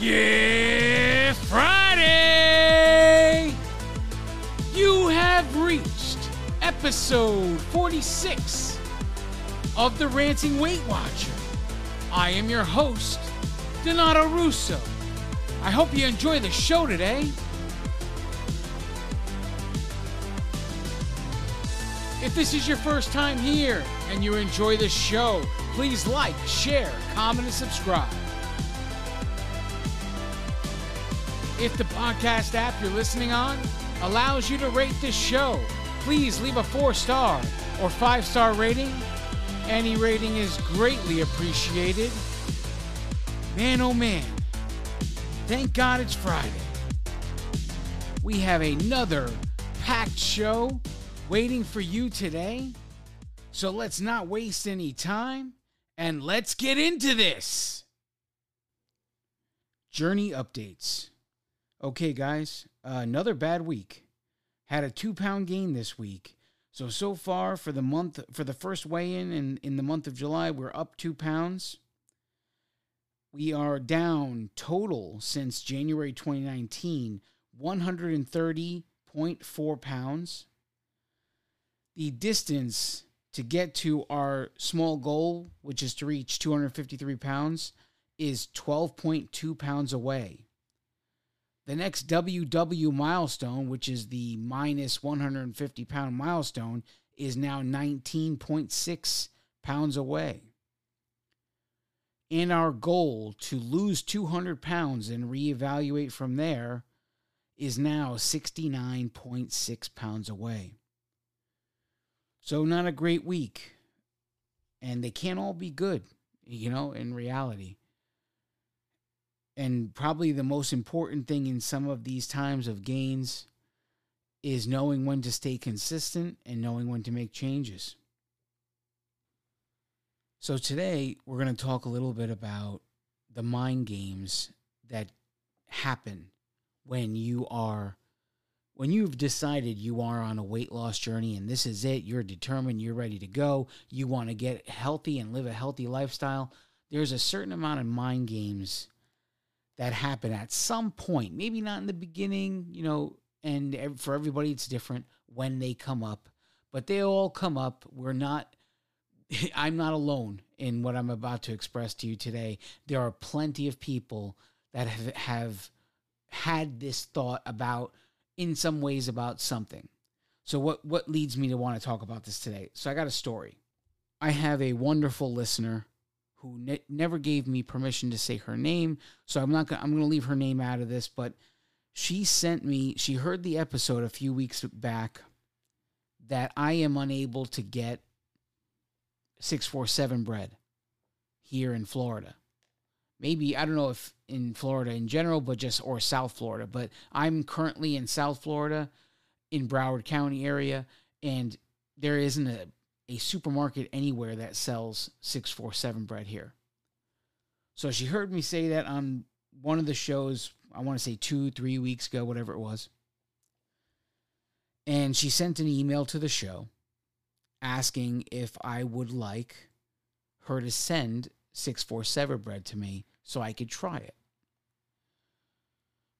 Yeah, Friday! You have reached episode 46 of the Ranting Weight Watcher. I am your host, Donato Russo. I hope you enjoy the show today. If this is your first time here and you enjoy the show, please like, share, comment, and subscribe. If the podcast app you're listening on allows you to rate this show, please leave a four star or five star rating. Any rating is greatly appreciated. Man, oh man, thank God it's Friday. We have another packed show waiting for you today. So let's not waste any time and let's get into this. Journey updates. Okay, guys, uh, another bad week. Had a two pound gain this week. So, so far for the month, for the first weigh in in, in the month of July, we're up two pounds. We are down total since January 2019, 130.4 pounds. The distance to get to our small goal, which is to reach 253 pounds, is 12.2 pounds away. The next WW milestone, which is the minus 150 pound milestone, is now 19.6 pounds away. And our goal to lose 200 pounds and reevaluate from there is now 69.6 pounds away. So, not a great week. And they can't all be good, you know, in reality and probably the most important thing in some of these times of gains is knowing when to stay consistent and knowing when to make changes. So, today we're going to talk a little bit about the mind games that happen when you are when you've decided you are on a weight loss journey and this is it you're determined you're ready to go you want to get healthy and live a healthy lifestyle there's a certain amount of mind games that happen at some point, maybe not in the beginning, you know, and for everybody it's different when they come up, but they all come up. We're not, I'm not alone in what I'm about to express to you today. There are plenty of people that have, have had this thought about, in some ways, about something. So, what, what leads me to want to talk about this today? So, I got a story. I have a wonderful listener who ne- never gave me permission to say her name. So I'm not gonna, I'm going to leave her name out of this, but she sent me she heard the episode a few weeks back that I am unable to get 647 bread here in Florida. Maybe I don't know if in Florida in general, but just or South Florida, but I'm currently in South Florida in Broward County area and there isn't a a supermarket anywhere that sells 647 bread here. So she heard me say that on one of the shows, I want to say two, three weeks ago, whatever it was. And she sent an email to the show asking if I would like her to send 647 bread to me so I could try it.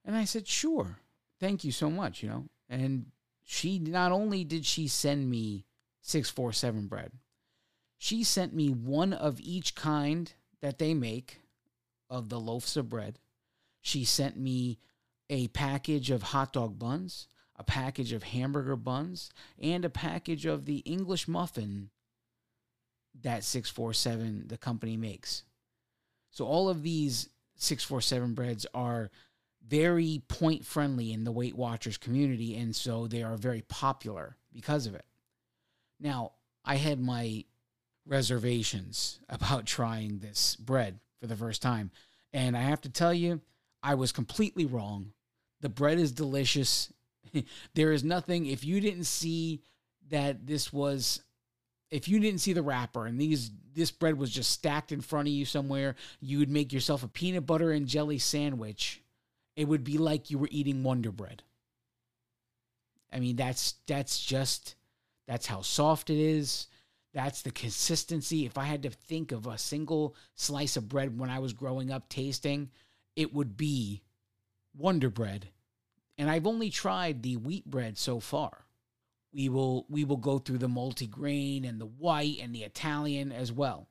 And I said, sure. Thank you so much, you know. And she not only did she send me 647 bread. She sent me one of each kind that they make of the loaves of bread. She sent me a package of hot dog buns, a package of hamburger buns, and a package of the English muffin that 647 the company makes. So all of these 647 breads are very point friendly in the Weight Watchers community and so they are very popular because of it. Now, I had my reservations about trying this bread for the first time. And I have to tell you, I was completely wrong. The bread is delicious. there is nothing, if you didn't see that this was if you didn't see the wrapper and these this bread was just stacked in front of you somewhere, you would make yourself a peanut butter and jelly sandwich. It would be like you were eating Wonder Bread. I mean, that's that's just that's how soft it is. That's the consistency. If I had to think of a single slice of bread when I was growing up tasting, it would be Wonder Bread. And I've only tried the wheat bread so far. We will we will go through the multigrain and the white and the Italian as well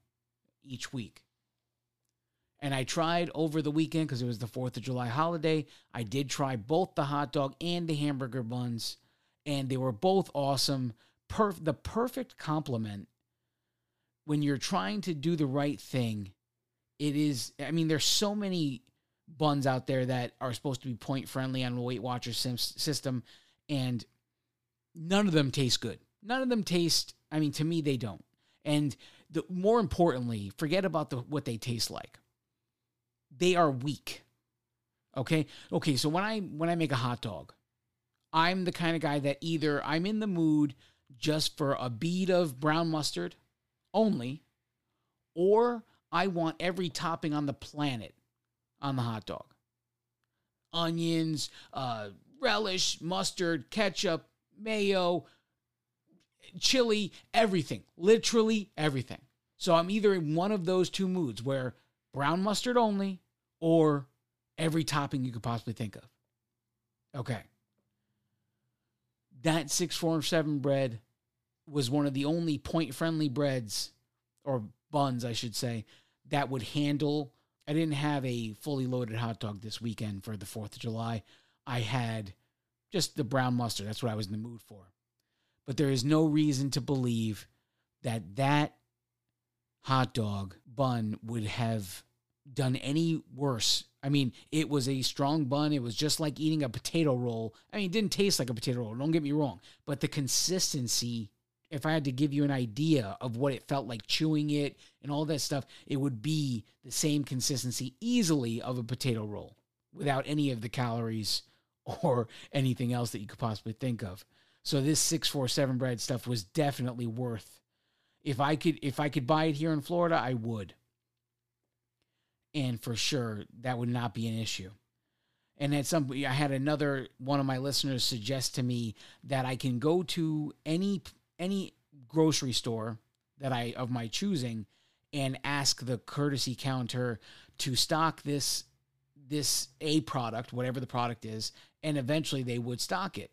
each week. And I tried over the weekend because it was the 4th of July holiday. I did try both the hot dog and the hamburger buns, and they were both awesome. Perf- the perfect complement when you're trying to do the right thing. It is, I mean, there's so many buns out there that are supposed to be point friendly on the Weight Watchers system, and none of them taste good. None of them taste. I mean, to me, they don't. And the, more importantly, forget about the what they taste like. They are weak. Okay. Okay. So when I when I make a hot dog, I'm the kind of guy that either I'm in the mood just for a bead of brown mustard only, or I want every topping on the planet on the hot dog. Onions, uh, relish, mustard, ketchup, mayo, chili, everything. Literally everything. So I'm either in one of those two moods where brown mustard only or every topping you could possibly think of. Okay. That 647 bread was one of the only point friendly breads or buns, I should say, that would handle. I didn't have a fully loaded hot dog this weekend for the 4th of July. I had just the brown mustard. That's what I was in the mood for. But there is no reason to believe that that hot dog bun would have done any worse. I mean, it was a strong bun. It was just like eating a potato roll. I mean, it didn't taste like a potato roll, don't get me wrong, but the consistency if I had to give you an idea of what it felt like chewing it and all that stuff, it would be the same consistency easily of a potato roll without any of the calories or anything else that you could possibly think of. So this 647 bread stuff was definitely worth if I could if I could buy it here in Florida, I would. And for sure that would not be an issue. And at some I had another one of my listeners suggest to me that I can go to any any grocery store that I of my choosing and ask the courtesy counter to stock this this a product, whatever the product is, and eventually they would stock it.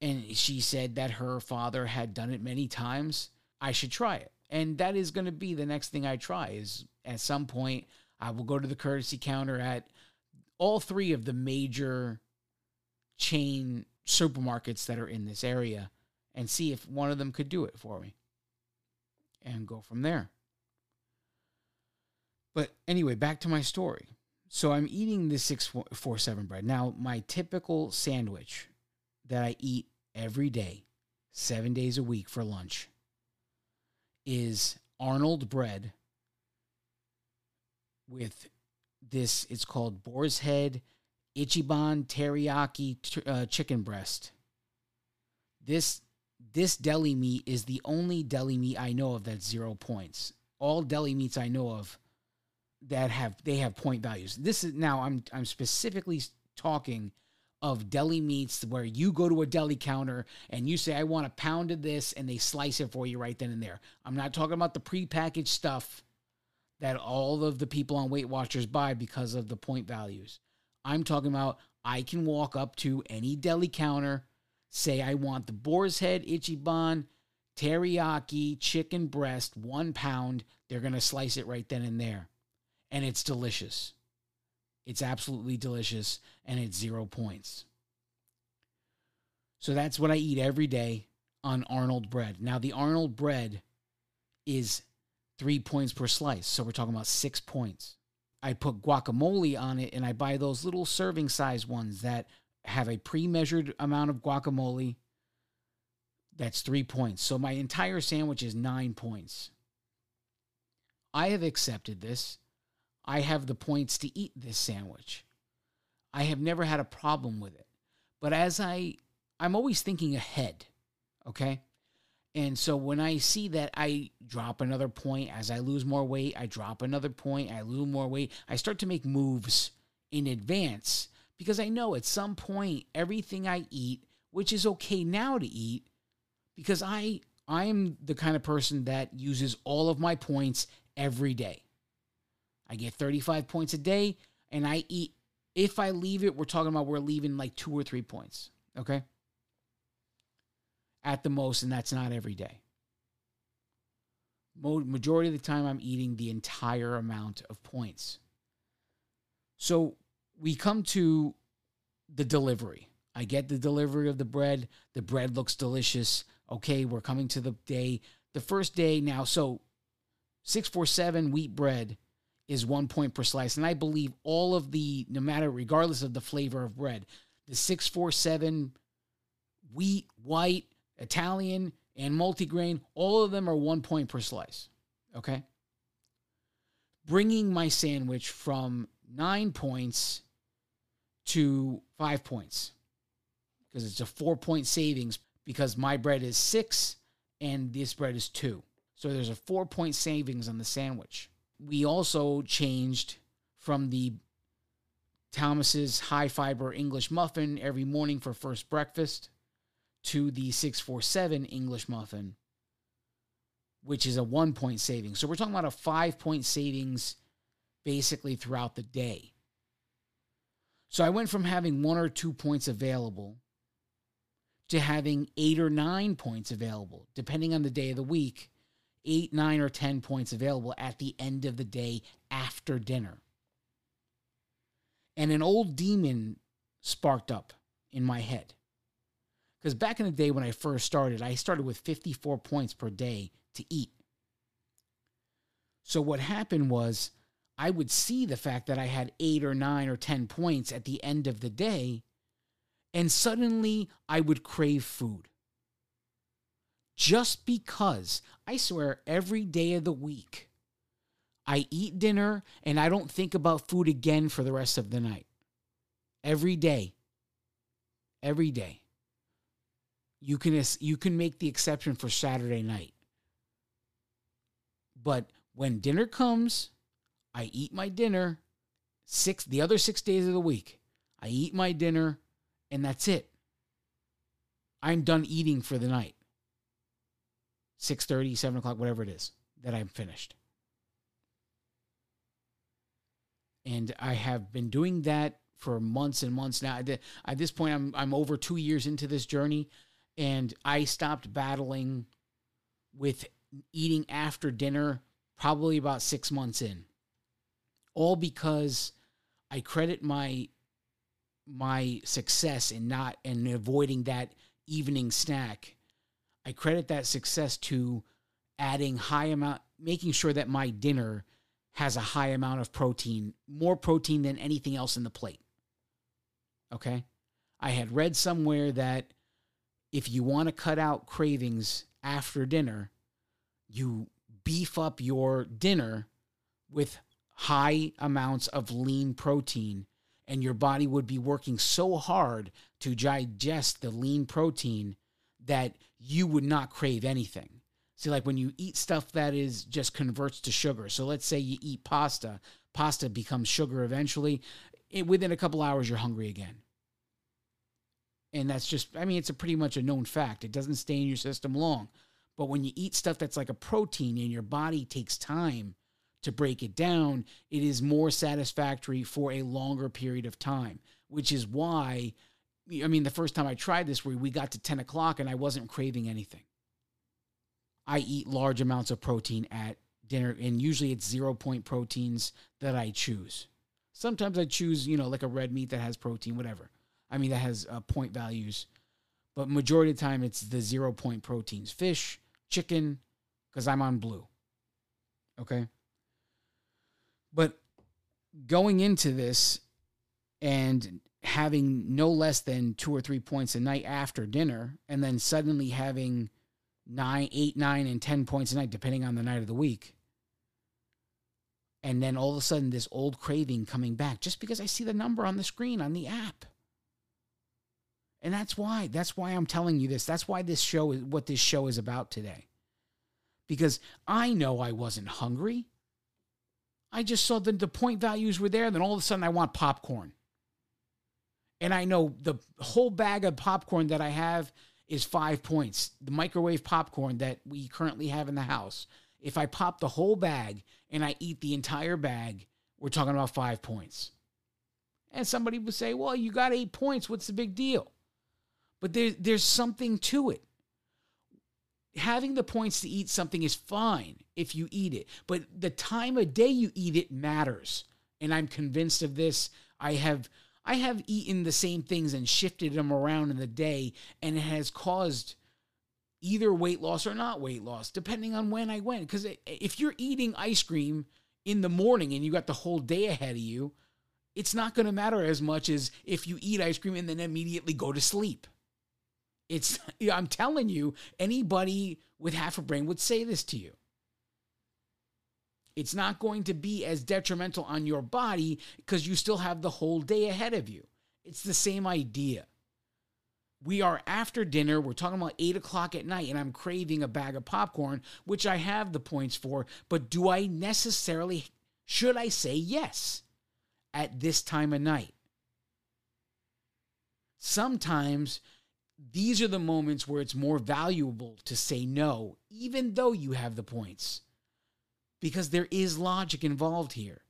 And she said that her father had done it many times. I should try it. And that is going to be the next thing I try is at some point I will go to the courtesy counter at all three of the major chain supermarkets that are in this area and see if one of them could do it for me and go from there. But anyway, back to my story. So I'm eating this 647 bread. Now, my typical sandwich that I eat every day, seven days a week for lunch, is Arnold bread with this, it's called Boar's Head Ichiban Teriyaki uh, Chicken Breast. This this deli meat is the only deli meat I know of that's zero points. All deli meats I know of that have they have point values. This is now I'm I'm specifically talking of deli meats where you go to a deli counter and you say I want a pound of this and they slice it for you right then and there. I'm not talking about the prepackaged stuff that all of the people on Weight Watchers buy because of the point values. I'm talking about I can walk up to any deli counter say I want the boar's head Ichiban teriyaki chicken breast, one pound. They're going to slice it right then and there. And it's delicious. It's absolutely delicious and it's zero points. So that's what I eat every day on Arnold bread. Now, the Arnold bread is three points per slice. So we're talking about six points. I put guacamole on it and I buy those little serving size ones that have a pre-measured amount of guacamole. That's three points. So my entire sandwich is nine points. I have accepted this. I have the points to eat this sandwich. I have never had a problem with it. But as I I'm always thinking ahead, okay? And so when I see that I drop another point as I lose more weight, I drop another point, I lose more weight, I start to make moves in advance because I know at some point everything I eat, which is okay now to eat, because I I'm the kind of person that uses all of my points every day. I get 35 points a day and I eat if I leave it, we're talking about we're leaving like 2 or 3 points, okay? At the most and that's not every day. Majority of the time I'm eating the entire amount of points. So we come to the delivery. I get the delivery of the bread. The bread looks delicious. Okay, we're coming to the day. The first day now, so 647 wheat bread is one point per slice. And I believe all of the, no matter, regardless of the flavor of bread, the 647 wheat, white, Italian, and multigrain, all of them are one point per slice. Okay? Bringing my sandwich from nine points to five points because it's a four point savings because my bread is six and this bread is two. So there's a four point savings on the sandwich. We also changed from the Thomas's high fiber English muffin every morning for first breakfast to the 647 English muffin, which is a one point savings. So we're talking about a five point savings basically throughout the day. So I went from having one or two points available to having eight or nine points available, depending on the day of the week, eight, nine, or 10 points available at the end of the day after dinner. And an old demon sparked up in my head. Because back in the day when I first started, I started with 54 points per day to eat. So what happened was I would see the fact that I had eight or nine or 10 points at the end of the day, and suddenly I would crave food. Just because I swear every day of the week, I eat dinner and I don't think about food again for the rest of the night. Every day. Every day. You can you can make the exception for Saturday night. But when dinner comes, I eat my dinner six the other six days of the week. I eat my dinner and that's it. I'm done eating for the night. 6 7 o'clock, whatever it is, that I'm finished. And I have been doing that for months and months now. At this point, I'm I'm over two years into this journey, and I stopped battling with eating after dinner probably about six months in all because I credit my my success in not and avoiding that evening snack. I credit that success to adding high amount making sure that my dinner has a high amount of protein, more protein than anything else in the plate. Okay? I had read somewhere that if you want to cut out cravings after dinner, you beef up your dinner with high amounts of lean protein and your body would be working so hard to digest the lean protein that you would not crave anything. See, like when you eat stuff that is just converts to sugar. So let's say you eat pasta, pasta becomes sugar eventually. It, within a couple hours, you're hungry again. And that's just, I mean, it's a pretty much a known fact. It doesn't stay in your system long. But when you eat stuff that's like a protein and your body takes time to break it down, it is more satisfactory for a longer period of time, which is why, I mean, the first time I tried this, where we got to 10 o'clock and I wasn't craving anything. I eat large amounts of protein at dinner, and usually it's zero point proteins that I choose. Sometimes I choose, you know, like a red meat that has protein, whatever. I mean, that has uh, point values. But majority of the time, it's the zero point proteins fish, chicken, because I'm on blue. Okay. But going into this and having no less than two or three points a night after dinner, and then suddenly having nine, eight, nine, and 10 points a night, depending on the night of the week. And then all of a sudden, this old craving coming back just because I see the number on the screen on the app. And that's why, that's why I'm telling you this. That's why this show is what this show is about today. Because I know I wasn't hungry. I just saw that the point values were there. Then all of a sudden I want popcorn. And I know the whole bag of popcorn that I have is five points. The microwave popcorn that we currently have in the house. If I pop the whole bag and I eat the entire bag, we're talking about five points. And somebody would say, well, you got eight points. What's the big deal? But there, there's something to it. Having the points to eat something is fine if you eat it, but the time of day you eat it matters. And I'm convinced of this. I have I have eaten the same things and shifted them around in the day, and it has caused either weight loss or not weight loss, depending on when I went. Because if you're eating ice cream in the morning and you got the whole day ahead of you, it's not going to matter as much as if you eat ice cream and then immediately go to sleep. It's I'm telling you, anybody with half a brain would say this to you. It's not going to be as detrimental on your body because you still have the whole day ahead of you. It's the same idea. We are after dinner. We're talking about eight o'clock at night, and I'm craving a bag of popcorn, which I have the points for. But do I necessarily, should I say yes at this time of night? Sometimes these are the moments where it's more valuable to say no, even though you have the points because there is logic involved here.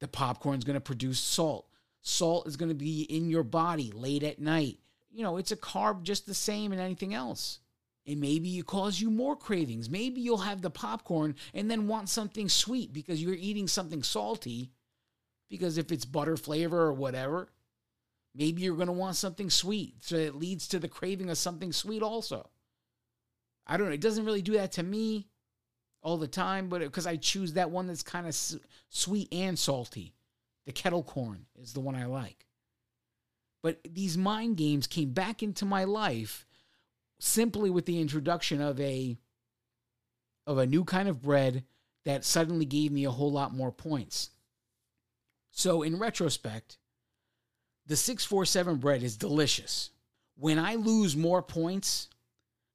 The popcorn is going to produce salt. Salt is going to be in your body late at night. You know, it's a carb just the same and anything else. And maybe it cause you more cravings. Maybe you'll have the popcorn and then want something sweet because you're eating something salty. Because if it's butter flavor or whatever, maybe you're going to want something sweet. So it leads to the craving of something sweet also. I don't know. It doesn't really do that to me all the time, but because I choose that one that's kind of su- sweet and salty. The kettle corn is the one I like. But these mind games came back into my life simply with the introduction of a of a new kind of bread that suddenly gave me a whole lot more points. So in retrospect, the 647 bread is delicious. When I lose more points,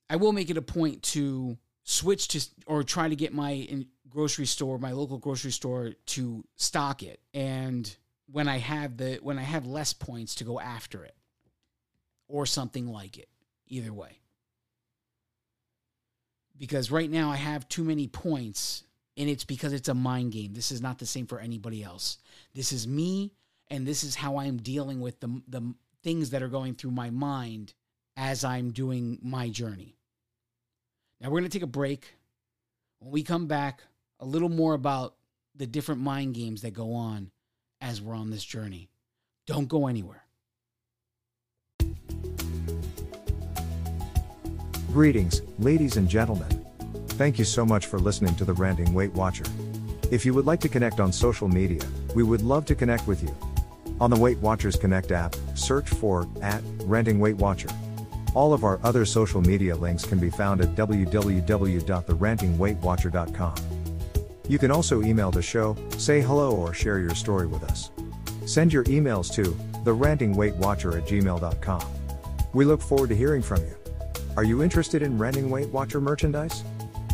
I will make it a point to switch to or try to get my grocery store, my local grocery store to stock it. And when I have the when I have less points to go after it or something like it. Either way. Because right now I have too many points and it's because it's a mind game. This is not the same for anybody else. This is me and this is how I'm dealing with the the things that are going through my mind as I'm doing my journey. Now we're going to take a break. When we come back, a little more about the different mind games that go on as we're on this journey. Don't go anywhere. Greetings, ladies and gentlemen. Thank you so much for listening to the Ranting Weight Watcher. If you would like to connect on social media, we would love to connect with you. On the Weight Watchers Connect app, search for at Ranting Weight Watcher. All of our other social media links can be found at www.therantingweightwatcher.com. You can also email the show, say hello, or share your story with us. Send your emails to therantingweightwatcher at gmail.com. We look forward to hearing from you. Are you interested in Ranting Weight Watcher merchandise?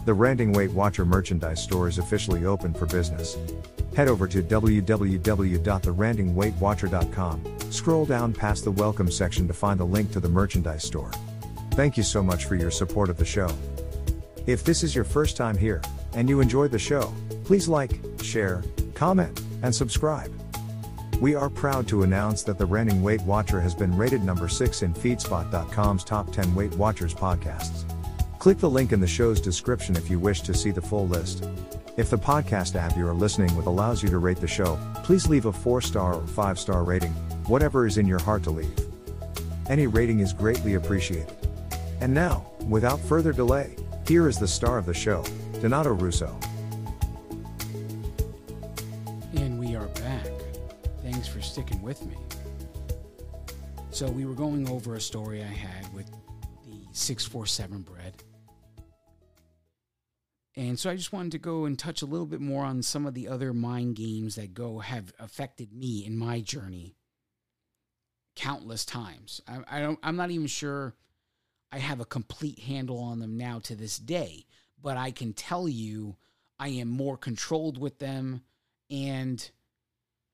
The Ranting Weight Watcher merchandise store is officially open for business. Head over to www.therantingweightwatcher.com, Scroll down past the welcome section to find the link to the merchandise store. Thank you so much for your support of the show. If this is your first time here, and you enjoyed the show, please like, share, comment, and subscribe. We are proud to announce that the Ranting Weight Watcher has been rated number 6 in Feedspot.com's top 10 Weight Watchers podcasts. Click the link in the show's description if you wish to see the full list. If the podcast app you are listening with allows you to rate the show, please leave a 4 star or 5 star rating whatever is in your heart to leave. Any rating is greatly appreciated. And now, without further delay, here is the star of the show, Donato Russo. And we are back. Thanks for sticking with me. So, we were going over a story I had with the 647 bread. And so I just wanted to go and touch a little bit more on some of the other mind games that go have affected me in my journey countless times. I, I don't. I'm not even sure I have a complete handle on them now to this day, but I can tell you I am more controlled with them and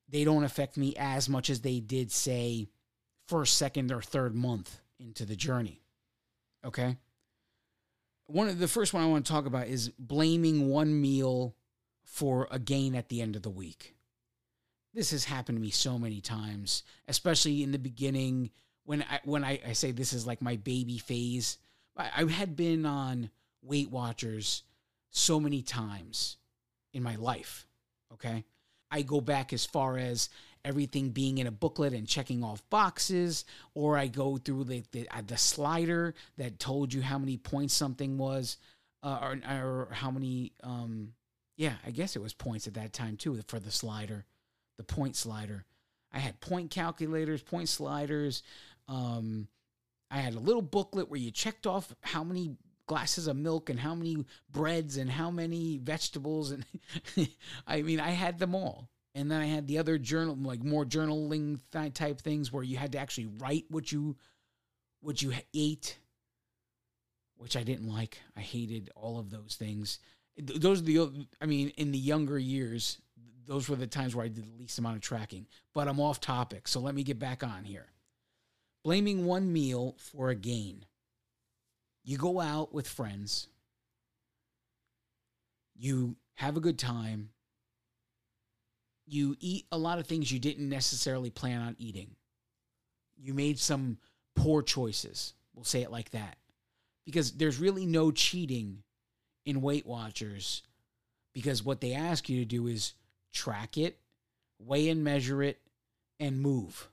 they don't affect me as much as they did, say, first, second, or third month into the journey. Okay. One of the first one I want to talk about is blaming one meal for a gain at the end of the week. This has happened to me so many times, especially in the beginning when I when I, I say this is like my baby phase. I, I had been on Weight Watchers so many times in my life. Okay. I go back as far as everything being in a booklet and checking off boxes, or I go through the the, uh, the slider that told you how many points something was, uh, or, or how many. Um, yeah, I guess it was points at that time too for the slider, the point slider. I had point calculators, point sliders. Um, I had a little booklet where you checked off how many glasses of milk and how many breads and how many vegetables and I mean I had them all. And then I had the other journal like more journaling th- type things where you had to actually write what you what you ate which I didn't like. I hated all of those things. Those are the I mean in the younger years those were the times where I did the least amount of tracking. But I'm off topic, so let me get back on here. Blaming one meal for a gain. You go out with friends, you have a good time, you eat a lot of things you didn't necessarily plan on eating. You made some poor choices. We'll say it like that. Because there's really no cheating in Weight Watchers because what they ask you to do is track it, weigh and measure it, and move.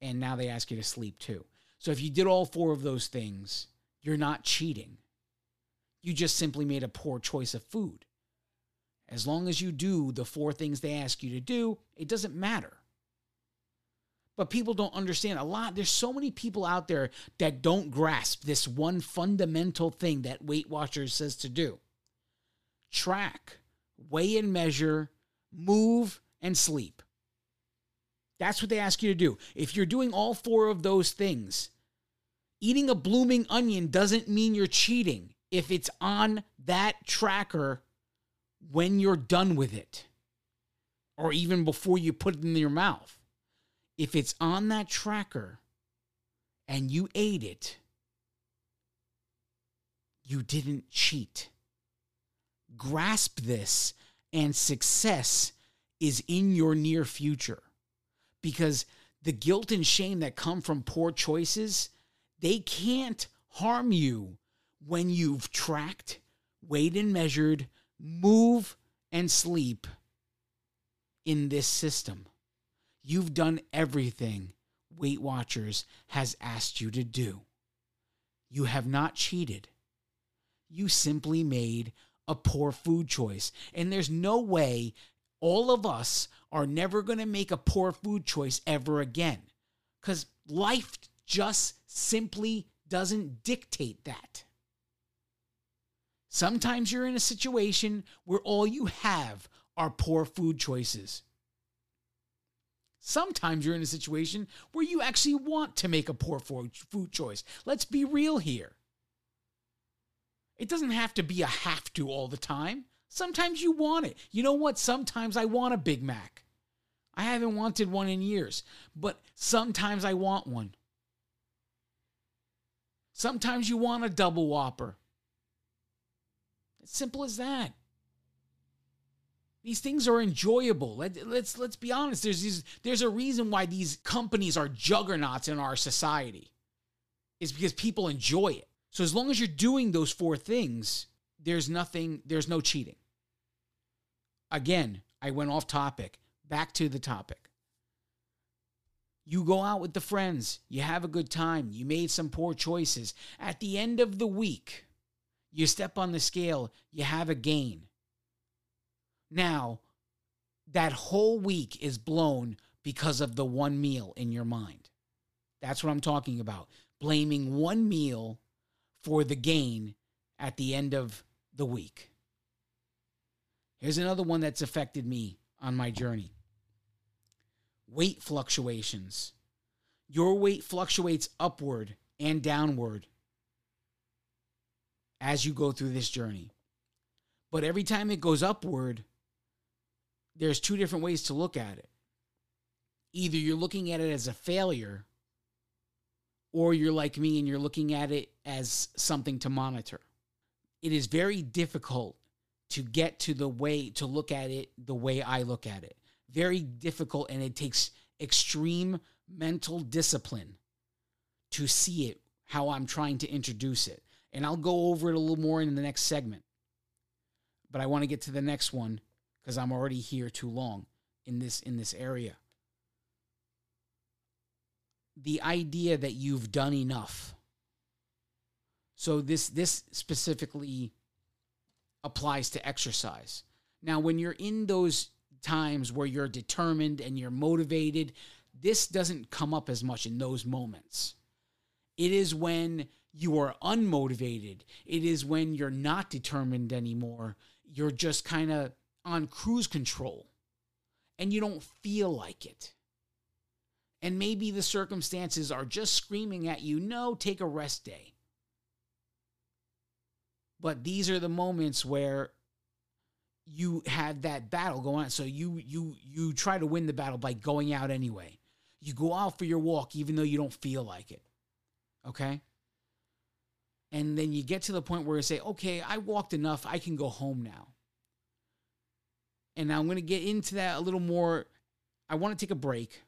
And now they ask you to sleep too. So if you did all four of those things, you're not cheating. You just simply made a poor choice of food. As long as you do the four things they ask you to do, it doesn't matter. But people don't understand a lot. There's so many people out there that don't grasp this one fundamental thing that Weight Watchers says to do track, weigh and measure, move, and sleep. That's what they ask you to do. If you're doing all four of those things, eating a blooming onion doesn't mean you're cheating if it's on that tracker when you're done with it or even before you put it in your mouth. If it's on that tracker and you ate it, you didn't cheat. Grasp this and success is in your near future because the guilt and shame that come from poor choices they can't harm you when you've tracked weighed and measured move and sleep in this system you've done everything weight watchers has asked you to do you have not cheated you simply made a poor food choice. And there's no way all of us are never going to make a poor food choice ever again because life just simply doesn't dictate that. Sometimes you're in a situation where all you have are poor food choices. Sometimes you're in a situation where you actually want to make a poor food choice. Let's be real here. It doesn't have to be a have to all the time. Sometimes you want it. You know what? Sometimes I want a Big Mac. I haven't wanted one in years, but sometimes I want one. Sometimes you want a double whopper. Simple as that. These things are enjoyable. Let, let's let's be honest. There's these, there's a reason why these companies are juggernauts in our society. Is because people enjoy it. So as long as you're doing those four things, there's nothing, there's no cheating. Again, I went off topic. Back to the topic. You go out with the friends, you have a good time, you made some poor choices. At the end of the week, you step on the scale, you have a gain. Now, that whole week is blown because of the one meal in your mind. That's what I'm talking about. Blaming one meal for the gain at the end of the week. Here's another one that's affected me on my journey weight fluctuations. Your weight fluctuates upward and downward as you go through this journey. But every time it goes upward, there's two different ways to look at it. Either you're looking at it as a failure, or you're like me and you're looking at it as something to monitor. It is very difficult to get to the way to look at it the way I look at it. Very difficult, and it takes extreme mental discipline to see it how I'm trying to introduce it. And I'll go over it a little more in the next segment. But I want to get to the next one because I'm already here too long in this in this area. The idea that you've done enough. So this this specifically applies to exercise. Now when you're in those times where you're determined and you're motivated, this doesn't come up as much in those moments. It is when you are unmotivated. It is when you're not determined anymore. You're just kind of on cruise control and you don't feel like it. And maybe the circumstances are just screaming at you, no, take a rest day. But these are the moments where you had that battle going on. So you you you try to win the battle by going out anyway. You go out for your walk even though you don't feel like it. Okay? And then you get to the point where you say, okay, I walked enough. I can go home now. And I'm going to get into that a little more. I want to take a break.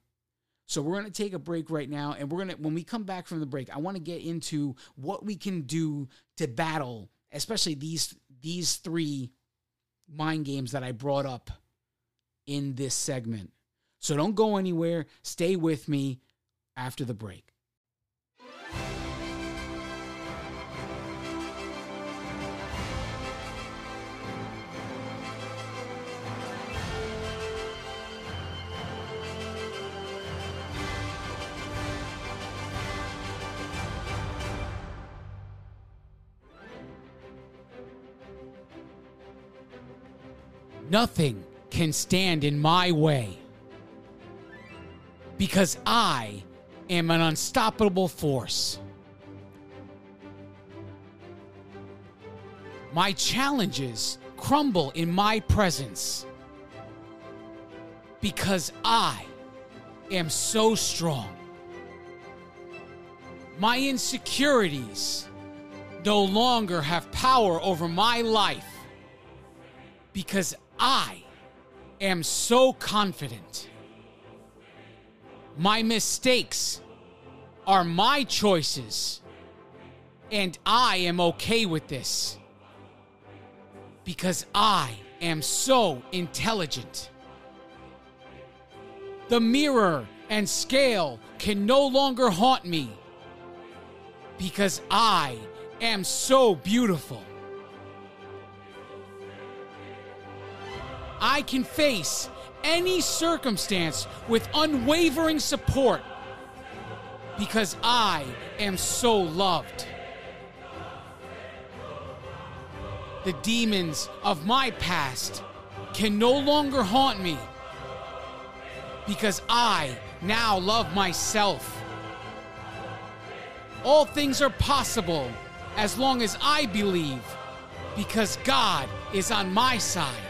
So we're going to take a break right now. And we're going to, when we come back from the break, I want to get into what we can do to battle, especially these, these three mind games that I brought up in this segment. So don't go anywhere. Stay with me after the break. Nothing can stand in my way because I am an unstoppable force. My challenges crumble in my presence because I am so strong. My insecurities no longer have power over my life because I am so confident. My mistakes are my choices, and I am okay with this because I am so intelligent. The mirror and scale can no longer haunt me because I am so beautiful. I can face any circumstance with unwavering support because I am so loved. The demons of my past can no longer haunt me because I now love myself. All things are possible as long as I believe because God is on my side.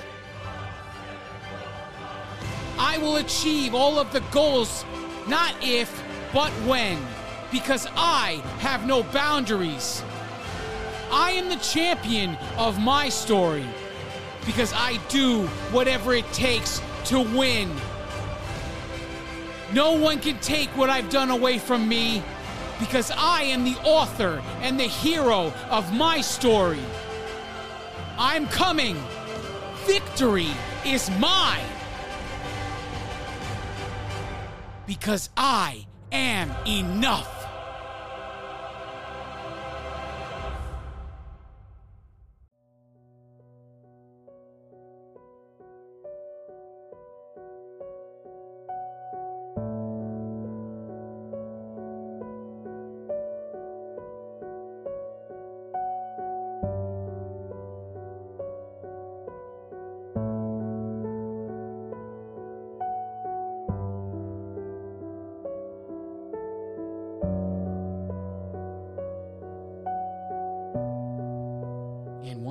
I will achieve all of the goals, not if, but when, because I have no boundaries. I am the champion of my story because I do whatever it takes to win. No one can take what I've done away from me because I am the author and the hero of my story. I'm coming. Victory is mine. Because I am enough.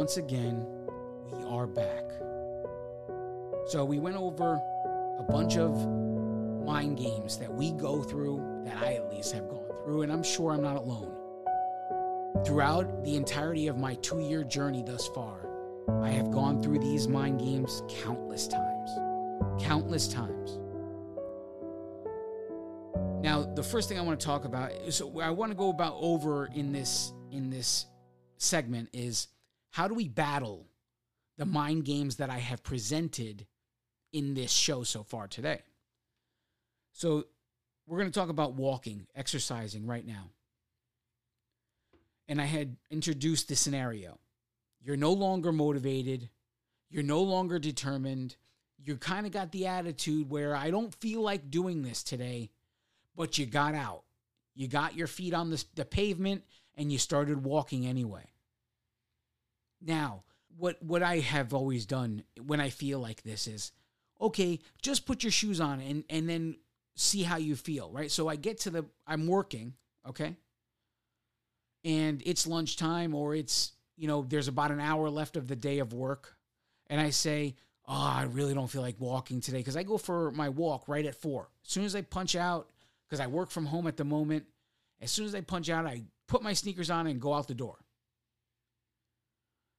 Once again, we are back. So we went over a bunch of mind games that we go through, that I at least have gone through, and I'm sure I'm not alone. Throughout the entirety of my two year journey thus far, I have gone through these mind games countless times. Countless times. Now, the first thing I want to talk about is I want to go about over in this in this segment is how do we battle the mind games that I have presented in this show so far today? So, we're going to talk about walking, exercising right now. And I had introduced the scenario. You're no longer motivated, you're no longer determined. You kind of got the attitude where I don't feel like doing this today, but you got out. You got your feet on the, the pavement and you started walking anyway. Now, what what I have always done when I feel like this is, okay, just put your shoes on and and then see how you feel, right? So I get to the I'm working, okay? And it's lunchtime or it's, you know, there's about an hour left of the day of work and I say, "Oh, I really don't feel like walking today" cuz I go for my walk right at 4. As soon as I punch out cuz I work from home at the moment, as soon as I punch out, I put my sneakers on and go out the door.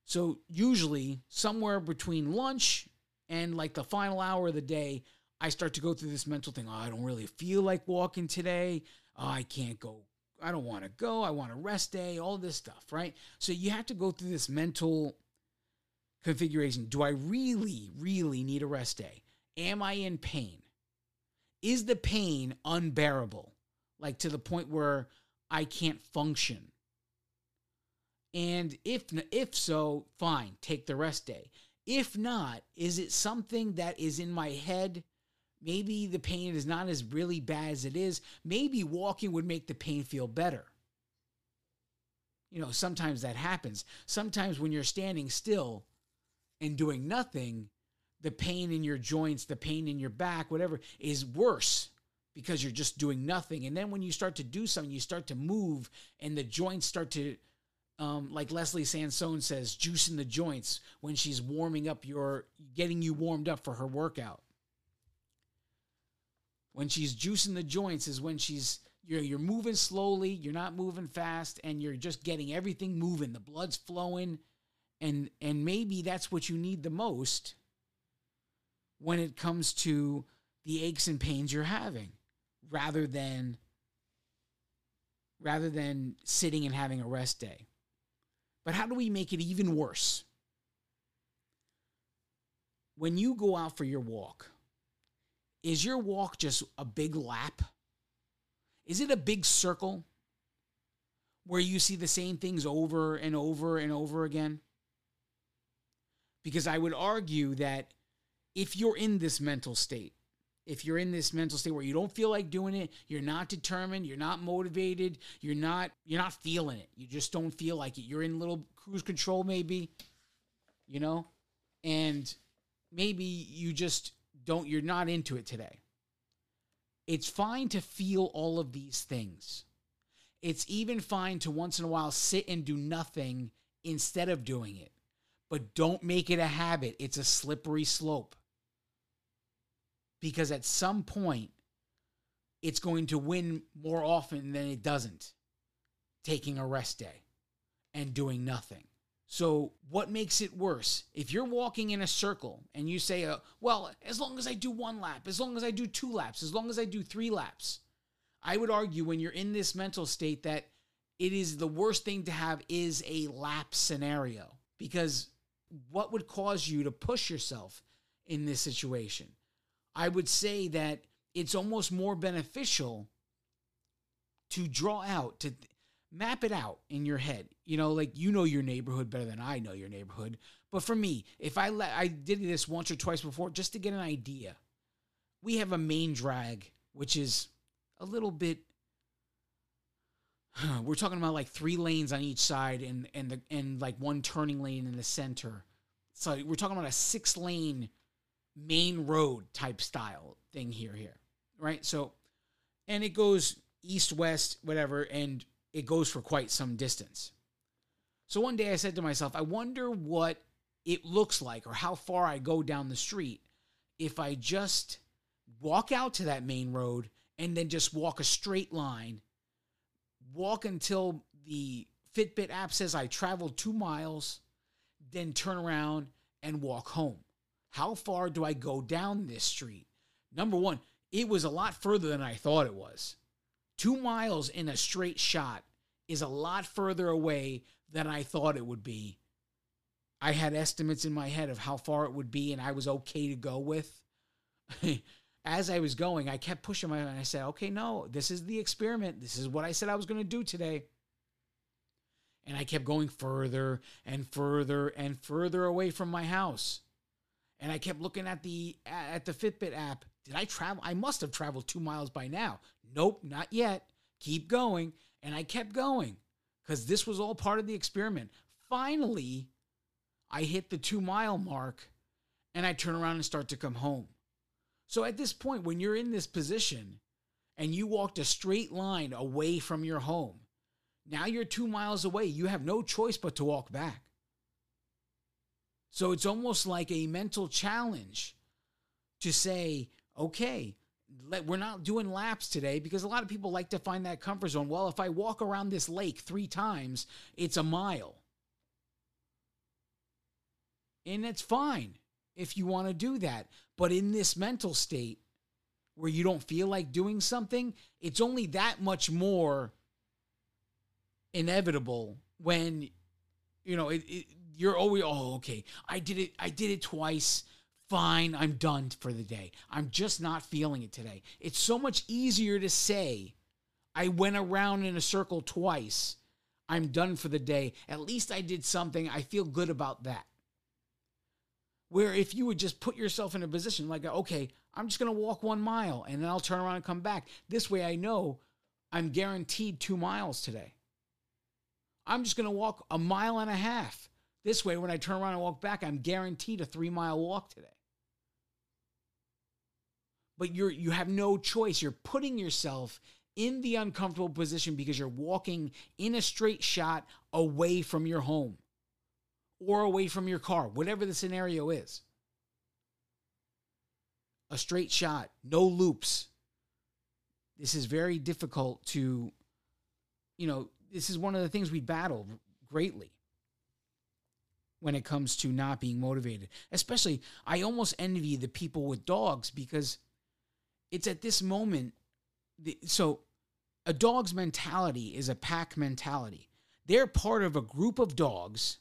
So usually somewhere between lunch and like the final hour of the day, I start to go through this mental thing. Oh, I don't really feel like walking today. Oh, I can't go. I don't want to go. I want a rest day, all this stuff, right? So you have to go through this mental configuration. Do I really, really need a rest day? Am I in pain? Is the pain unbearable? Like to the point where I can't function? And if if so, fine, take the rest day. If not, is it something that is in my head? Maybe the pain is not as really bad as it is. Maybe walking would make the pain feel better. You know, sometimes that happens. Sometimes when you're standing still and doing nothing, the pain in your joints, the pain in your back, whatever, is worse because you're just doing nothing. And then when you start to do something, you start to move and the joints start to um, like Leslie Sansone says, juicing the joints when she's warming up your, getting you warmed up for her workout. When she's juicing the joints is when she's you're you're moving slowly, you're not moving fast, and you're just getting everything moving. The blood's flowing, and and maybe that's what you need the most when it comes to the aches and pains you're having, rather than rather than sitting and having a rest day. But how do we make it even worse? When you go out for your walk, is your walk just a big lap? Is it a big circle where you see the same things over and over and over again? Because I would argue that if you're in this mental state, if you're in this mental state where you don't feel like doing it, you're not determined, you're not motivated, you're not you're not feeling it. You just don't feel like it. You're in little cruise control maybe, you know? And maybe you just don't you're not into it today. It's fine to feel all of these things. It's even fine to once in a while sit and do nothing instead of doing it. But don't make it a habit. It's a slippery slope because at some point it's going to win more often than it doesn't taking a rest day and doing nothing. So, what makes it worse? If you're walking in a circle and you say, uh, well, as long as I do one lap, as long as I do two laps, as long as I do three laps, I would argue when you're in this mental state that it is the worst thing to have is a lap scenario because what would cause you to push yourself in this situation? I would say that it's almost more beneficial to draw out, to map it out in your head. You know, like you know your neighborhood better than I know your neighborhood. But for me, if I let, I did this once or twice before just to get an idea. We have a main drag, which is a little bit. We're talking about like three lanes on each side and and the and like one turning lane in the center. So we're talking about a six lane main road type style thing here here right so and it goes east west whatever and it goes for quite some distance So one day I said to myself, I wonder what it looks like or how far I go down the street if I just walk out to that main road and then just walk a straight line, walk until the Fitbit app says I traveled two miles, then turn around and walk home. How far do I go down this street? Number one, it was a lot further than I thought it was. Two miles in a straight shot is a lot further away than I thought it would be. I had estimates in my head of how far it would be, and I was okay to go with. As I was going, I kept pushing my, and I said, okay, no, this is the experiment. This is what I said I was going to do today. And I kept going further and further and further away from my house. And I kept looking at the at the Fitbit app. Did I travel? I must have traveled two miles by now. Nope, not yet. Keep going. And I kept going because this was all part of the experiment. Finally, I hit the two mile mark and I turn around and start to come home. So at this point, when you're in this position and you walked a straight line away from your home, now you're two miles away. You have no choice but to walk back. So it's almost like a mental challenge to say, okay, let, we're not doing laps today because a lot of people like to find that comfort zone. Well, if I walk around this lake three times, it's a mile. And it's fine if you want to do that. But in this mental state where you don't feel like doing something, it's only that much more inevitable when you know it, it, you're always oh okay i did it i did it twice. Fine i'm done for the day. I'm just not feeling it today. It's so much easier to say i went around in a circle twice. I'm done for the day. At least i did something. I feel good about that. Where if you would just put yourself in a position like okay i'm just going to walk one mile and then i'll turn around and come back. This way i know i'm guaranteed two miles today. I'm just going to walk a mile and a half. This way, when I turn around and walk back, I'm guaranteed a three mile walk today. But you're you have no choice. You're putting yourself in the uncomfortable position because you're walking in a straight shot away from your home or away from your car, whatever the scenario is. A straight shot, no loops. This is very difficult to, you know, this is one of the things we battle greatly when it comes to not being motivated. Especially, I almost envy the people with dogs because it's at this moment. So, a dog's mentality is a pack mentality. They're part of a group of dogs.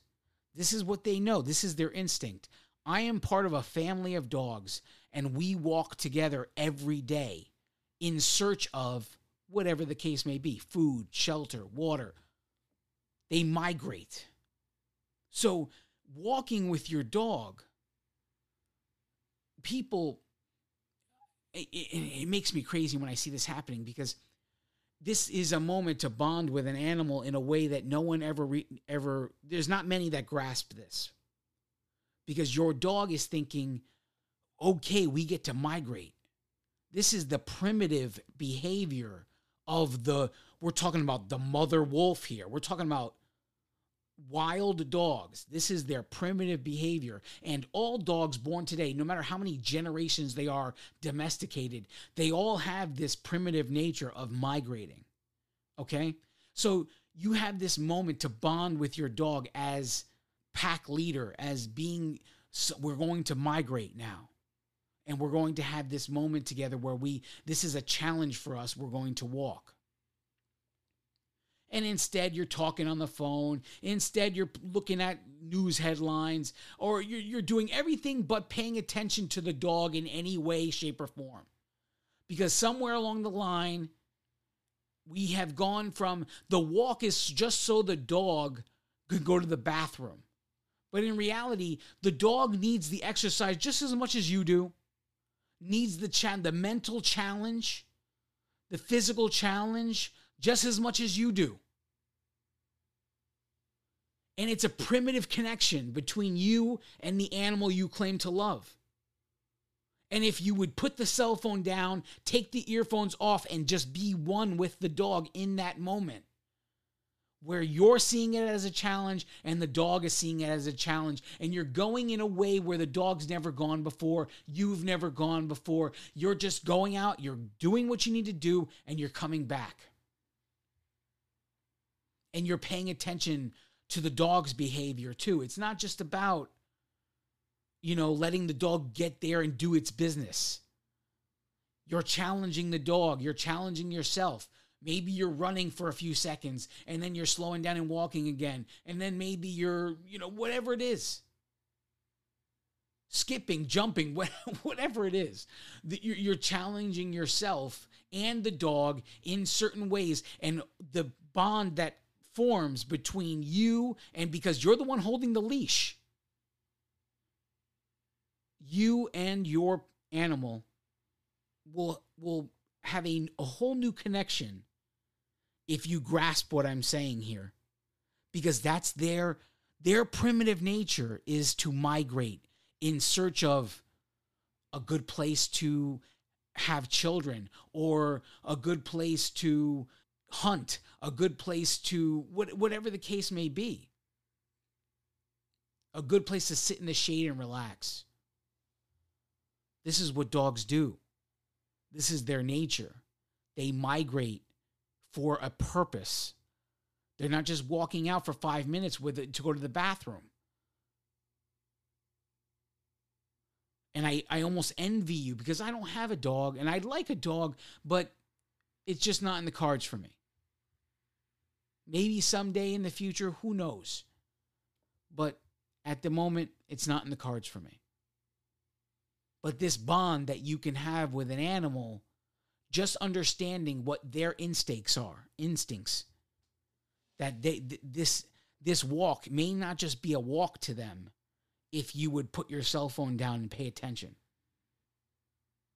This is what they know, this is their instinct. I am part of a family of dogs, and we walk together every day in search of whatever the case may be food, shelter, water. They migrate. So, walking with your dog, people, it, it, it, makes me crazy when I see this happening because this is a moment to bond with an animal in a way that no one ever, re, ever, there's not many that grasp this. Because your dog is thinking, okay, we get to migrate. This is the primitive behavior of the we're talking about the mother wolf here. We're talking about wild dogs. This is their primitive behavior. And all dogs born today, no matter how many generations they are domesticated, they all have this primitive nature of migrating. Okay? So you have this moment to bond with your dog as pack leader, as being, we're going to migrate now and we're going to have this moment together where we this is a challenge for us we're going to walk and instead you're talking on the phone instead you're looking at news headlines or you're, you're doing everything but paying attention to the dog in any way shape or form. Because somewhere along the line we have gone from the walk is just so the dog could go to the bathroom. But in reality the dog needs the exercise just as much as you do needs the cha- the mental challenge, the physical challenge just as much as you do. And it's a primitive connection between you and the animal you claim to love. And if you would put the cell phone down, take the earphones off, and just be one with the dog in that moment, where you're seeing it as a challenge and the dog is seeing it as a challenge and you're going in a way where the dog's never gone before you've never gone before you're just going out you're doing what you need to do and you're coming back and you're paying attention to the dog's behavior too it's not just about you know letting the dog get there and do its business you're challenging the dog you're challenging yourself Maybe you're running for a few seconds and then you're slowing down and walking again. And then maybe you're, you know, whatever it is. Skipping, jumping, whatever it is. You're challenging yourself and the dog in certain ways. And the bond that forms between you and because you're the one holding the leash, you and your animal will will have a, a whole new connection if you grasp what I'm saying here. Because that's their their primitive nature is to migrate in search of a good place to have children or a good place to hunt, a good place to what, whatever the case may be. A good place to sit in the shade and relax. This is what dogs do. This is their nature. They migrate for a purpose. They're not just walking out for five minutes with it to go to the bathroom. And I, I almost envy you because I don't have a dog and I'd like a dog, but it's just not in the cards for me. Maybe someday in the future, who knows? But at the moment, it's not in the cards for me. But this bond that you can have with an animal just understanding what their instincts are, instincts. That they th- this this walk may not just be a walk to them if you would put your cell phone down and pay attention.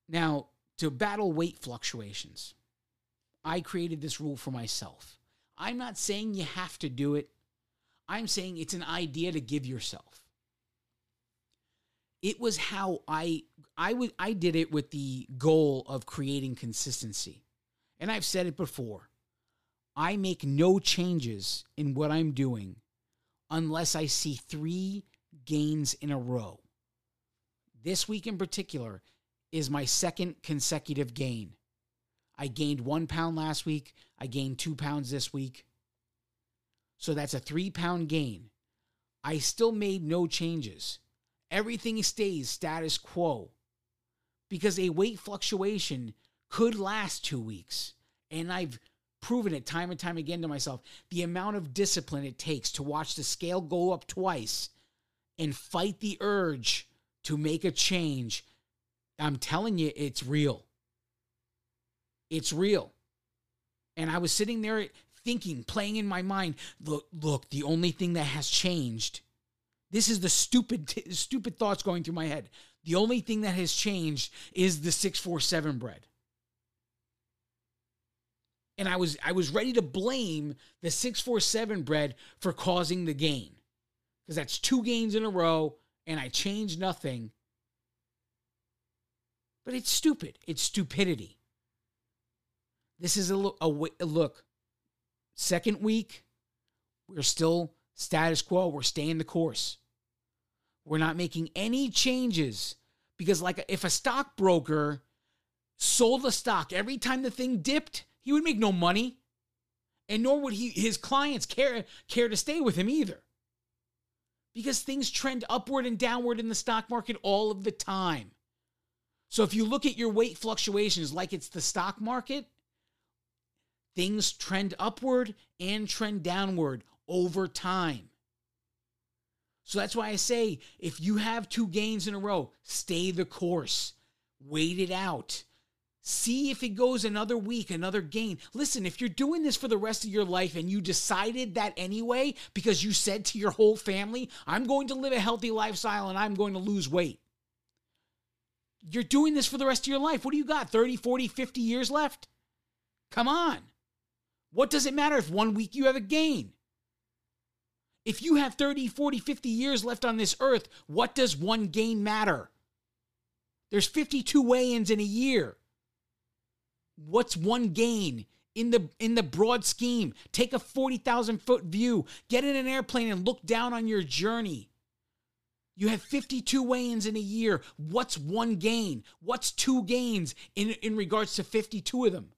Now, to battle weight fluctuations, I created this rule for myself. I'm not saying you have to do it. I'm saying it's an idea to give yourself. It was how I I would I did it with the goal of creating consistency. And I've said it before. I make no changes in what I'm doing unless I see 3 gains in a row. This week in particular is my second consecutive gain. I gained 1 pound last week, I gained 2 pounds this week. So that's a 3 pound gain. I still made no changes. Everything stays status quo because a weight fluctuation could last two weeks. And I've proven it time and time again to myself. The amount of discipline it takes to watch the scale go up twice and fight the urge to make a change, I'm telling you, it's real. It's real. And I was sitting there thinking, playing in my mind, look, look, the only thing that has changed. This is the stupid, stupid thoughts going through my head. The only thing that has changed is the 647 bread. And I was I was ready to blame the 647 bread for causing the gain. Because that's two gains in a row and I changed nothing. But it's stupid. It's stupidity. This is a look, a, a look. Second week, we're still status quo. We're staying the course. We're not making any changes because, like, if a stockbroker sold a stock every time the thing dipped, he would make no money, and nor would he his clients care care to stay with him either. Because things trend upward and downward in the stock market all of the time. So if you look at your weight fluctuations like it's the stock market, things trend upward and trend downward over time. So that's why I say if you have two gains in a row, stay the course, wait it out. See if it goes another week, another gain. Listen, if you're doing this for the rest of your life and you decided that anyway because you said to your whole family, I'm going to live a healthy lifestyle and I'm going to lose weight. You're doing this for the rest of your life. What do you got? 30, 40, 50 years left? Come on. What does it matter if one week you have a gain? If you have 30, 40, 50 years left on this earth, what does one gain matter? There's 52 weigh ins in a year. What's one gain in the in the broad scheme. Take a 40,000 foot view. Get in an airplane and look down on your journey. You have 52 weigh-ins in a year. What's one gain? What's two gains in, in regards to 52 of them?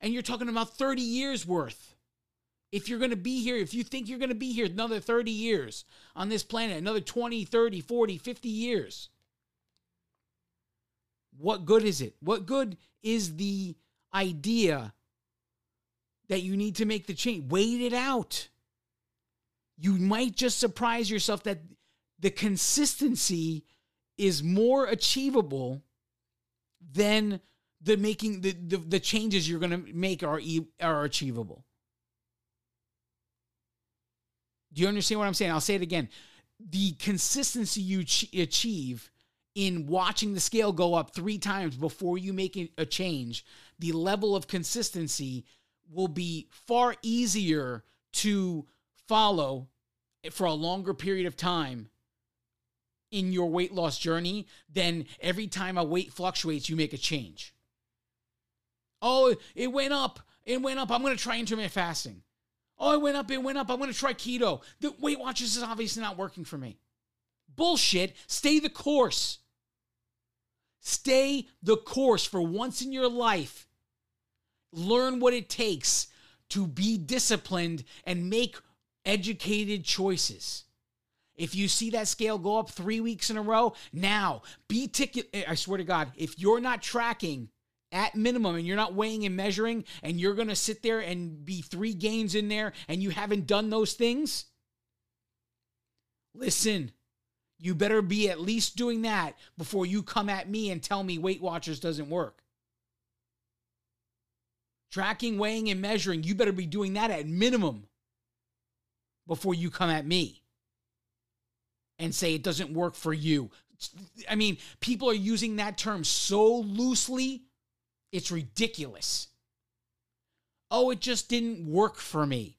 And you're talking about 30 years worth. If you're going to be here, if you think you're going to be here another 30 years on this planet, another 20, 30, 40, 50 years, what good is it? What good is the idea that you need to make the change? Wait it out. You might just surprise yourself that the consistency is more achievable than the making the, the, the changes you're going to make are are achievable. Do you understand what I'm saying? I'll say it again. The consistency you ch- achieve in watching the scale go up three times before you make a change, the level of consistency will be far easier to follow for a longer period of time in your weight loss journey than every time a weight fluctuates, you make a change. Oh, it went up. It went up. I'm going to try intermittent fasting. Oh, it went up. It went up. I'm going to try keto. The Weight Watchers is obviously not working for me. Bullshit. Stay the course. Stay the course for once in your life. Learn what it takes to be disciplined and make educated choices. If you see that scale go up three weeks in a row, now be ticket. I swear to God, if you're not tracking at minimum and you're not weighing and measuring and you're going to sit there and be three gains in there and you haven't done those things, listen, you better be at least doing that before you come at me and tell me Weight Watchers doesn't work. Tracking, weighing, and measuring, you better be doing that at minimum before you come at me and say it doesn't work for you. I mean, people are using that term so loosely it's ridiculous. Oh, it just didn't work for me.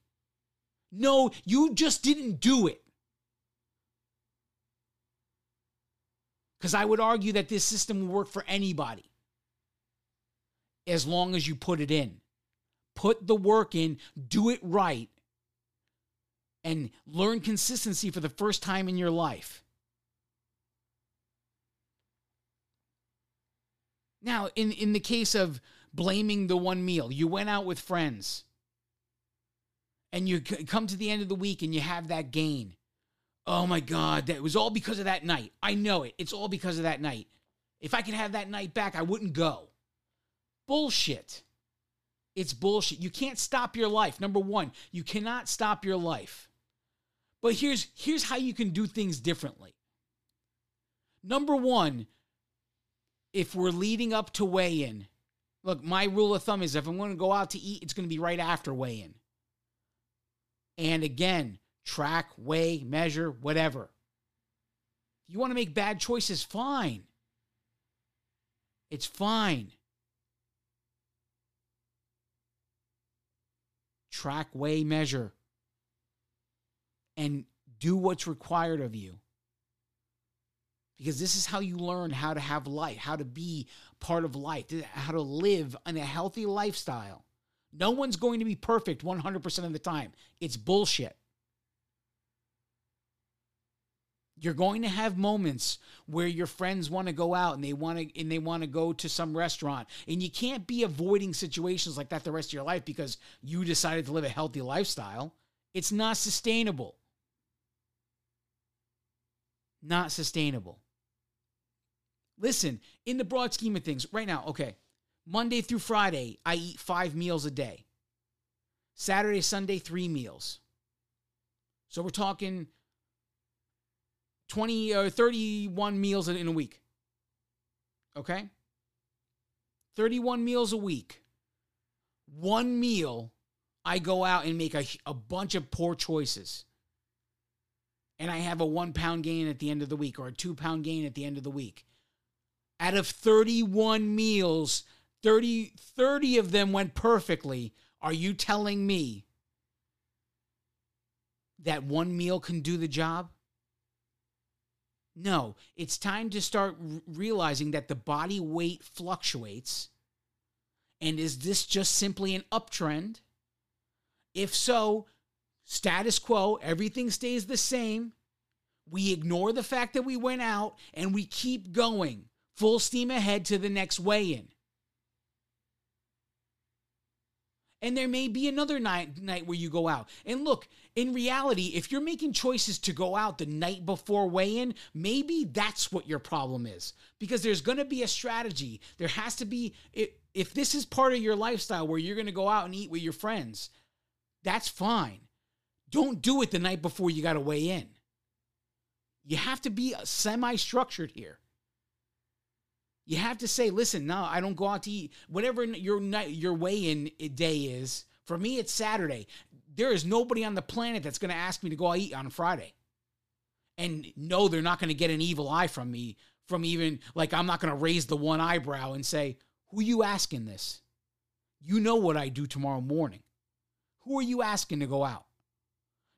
No, you just didn't do it. Because I would argue that this system will work for anybody as long as you put it in. Put the work in, do it right, and learn consistency for the first time in your life. Now, in, in the case of blaming the one meal, you went out with friends and you come to the end of the week and you have that gain. Oh my God, that was all because of that night. I know it. It's all because of that night. If I could have that night back, I wouldn't go. Bullshit. It's bullshit. You can't stop your life. Number one, you cannot stop your life. But here's here's how you can do things differently. Number one, if we're leading up to weigh in, look, my rule of thumb is if I'm going to go out to eat, it's going to be right after weigh in. And again, track, weigh, measure, whatever. If you want to make bad choices, fine. It's fine. Track, weigh, measure, and do what's required of you because this is how you learn how to have life, how to be part of life, how to live in a healthy lifestyle. No one's going to be perfect 100% of the time. It's bullshit. You're going to have moments where your friends want to go out and they want to and they want to go to some restaurant and you can't be avoiding situations like that the rest of your life because you decided to live a healthy lifestyle. It's not sustainable. Not sustainable. Listen, in the broad scheme of things, right now, okay, Monday through Friday, I eat five meals a day. Saturday, Sunday, three meals. So we're talking 20 or uh, 31 meals in a week. Okay? 31 meals a week. One meal, I go out and make a, a bunch of poor choices. And I have a one pound gain at the end of the week or a two pound gain at the end of the week out of 31 meals, 30, 30 of them went perfectly. Are you telling me that one meal can do the job? No, it's time to start realizing that the body weight fluctuates And is this just simply an uptrend? If so, status quo, everything stays the same. We ignore the fact that we went out and we keep going full steam ahead to the next weigh in. And there may be another night, night where you go out. And look, in reality, if you're making choices to go out the night before weigh in, maybe that's what your problem is. Because there's going to be a strategy. There has to be, if this is part of your lifestyle where you're going to go out and eat with your friends, that's fine. Don't do it the night before you got to weigh in. You have to be uh, semi structured here. You have to say, listen, no, I don't go out to eat. Whatever your night, your weigh-in day is, for me, it's Saturday. There is nobody on the planet that's going to ask me to go out eat on Friday. And no, they're not going to get an evil eye from me. From even like, I'm not going to raise the one eyebrow and say, "Who you asking this?" You know what I do tomorrow morning. Who are you asking to go out?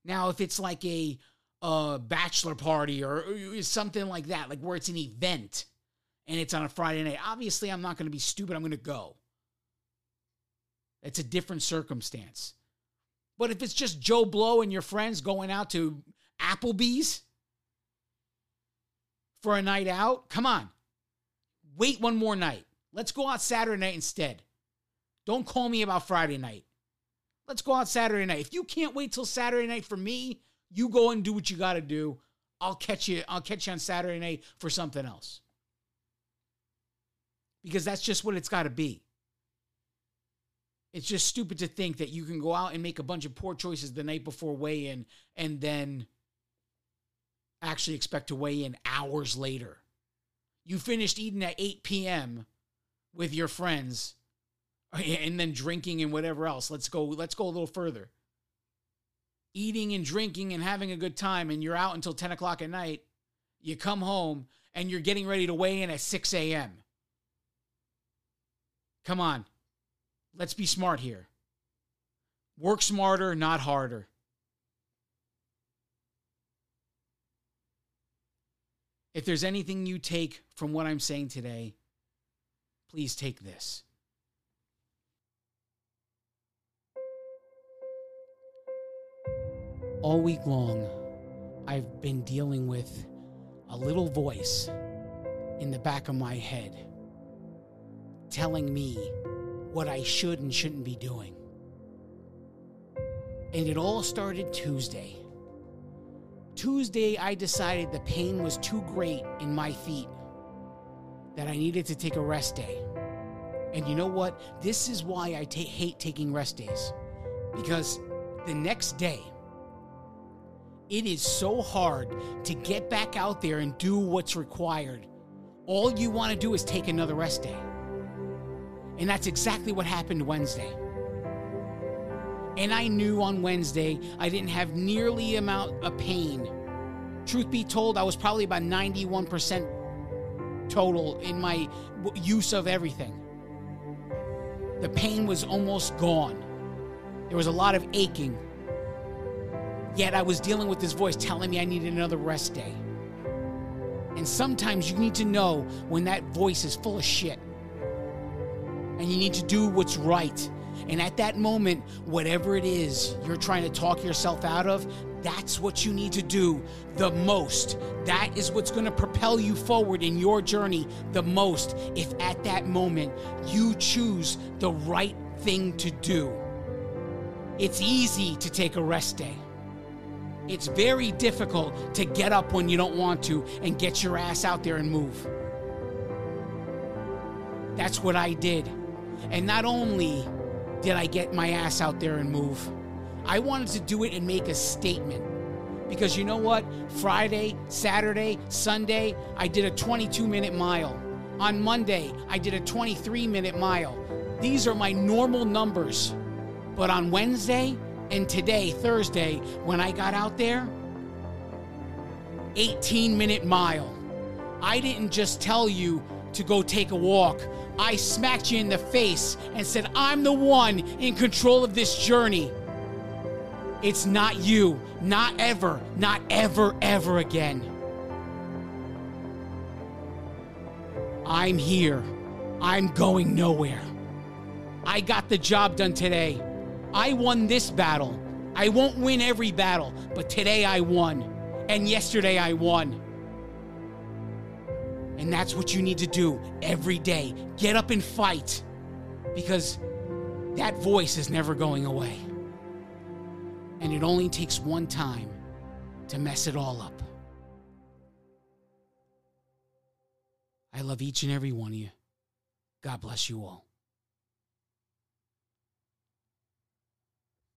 Now, if it's like a, a bachelor party or, or something like that, like where it's an event and it's on a Friday night. Obviously, I'm not going to be stupid. I'm going to go. It's a different circumstance. But if it's just Joe Blow and your friends going out to Applebee's for a night out, come on. Wait one more night. Let's go out Saturday night instead. Don't call me about Friday night. Let's go out Saturday night. If you can't wait till Saturday night for me, you go and do what you got to do. I'll catch you. I'll catch you on Saturday night for something else because that's just what it's got to be. It's just stupid to think that you can go out and make a bunch of poor choices the night before weigh in and then actually expect to weigh in hours later. You finished eating at 8 p.m. with your friends and then drinking and whatever else. Let's go let's go a little further. Eating and drinking and having a good time and you're out until 10 o'clock at night. You come home and you're getting ready to weigh in at 6 a.m. Come on. Let's be smart here. Work smarter, not harder. If there's anything you take from what I'm saying today, please take this. All week long, I've been dealing with a little voice in the back of my head telling me what I should and shouldn't be doing. And it all started Tuesday. Tuesday, I decided the pain was too great in my feet, that I needed to take a rest day. And you know what? This is why I ta- hate taking rest days. Because the next day, it is so hard to get back out there and do what's required. All you want to do is take another rest day. And that's exactly what happened Wednesday. And I knew on Wednesday I didn't have nearly amount of pain. Truth be told, I was probably about 91% total in my use of everything. The pain was almost gone. There was a lot of aching. Yet I was dealing with this voice telling me I needed another rest day. And sometimes you need to know when that voice is full of shit and you need to do what's right. And at that moment, whatever it is you're trying to talk yourself out of, that's what you need to do the most. That is what's going to propel you forward in your journey the most if at that moment you choose the right thing to do. It's easy to take a rest day. It's very difficult to get up when you don't want to and get your ass out there and move. That's what I did. And not only did I get my ass out there and move, I wanted to do it and make a statement. Because you know what? Friday, Saturday, Sunday, I did a 22 minute mile. On Monday, I did a 23 minute mile. These are my normal numbers. But on Wednesday and today, Thursday, when I got out there, 18 minute mile. I didn't just tell you to go take a walk. I smacked you in the face and said, I'm the one in control of this journey. It's not you, not ever, not ever, ever again. I'm here. I'm going nowhere. I got the job done today. I won this battle. I won't win every battle, but today I won. And yesterday I won. And that's what you need to do every day. Get up and fight because that voice is never going away. And it only takes one time to mess it all up. I love each and every one of you. God bless you all.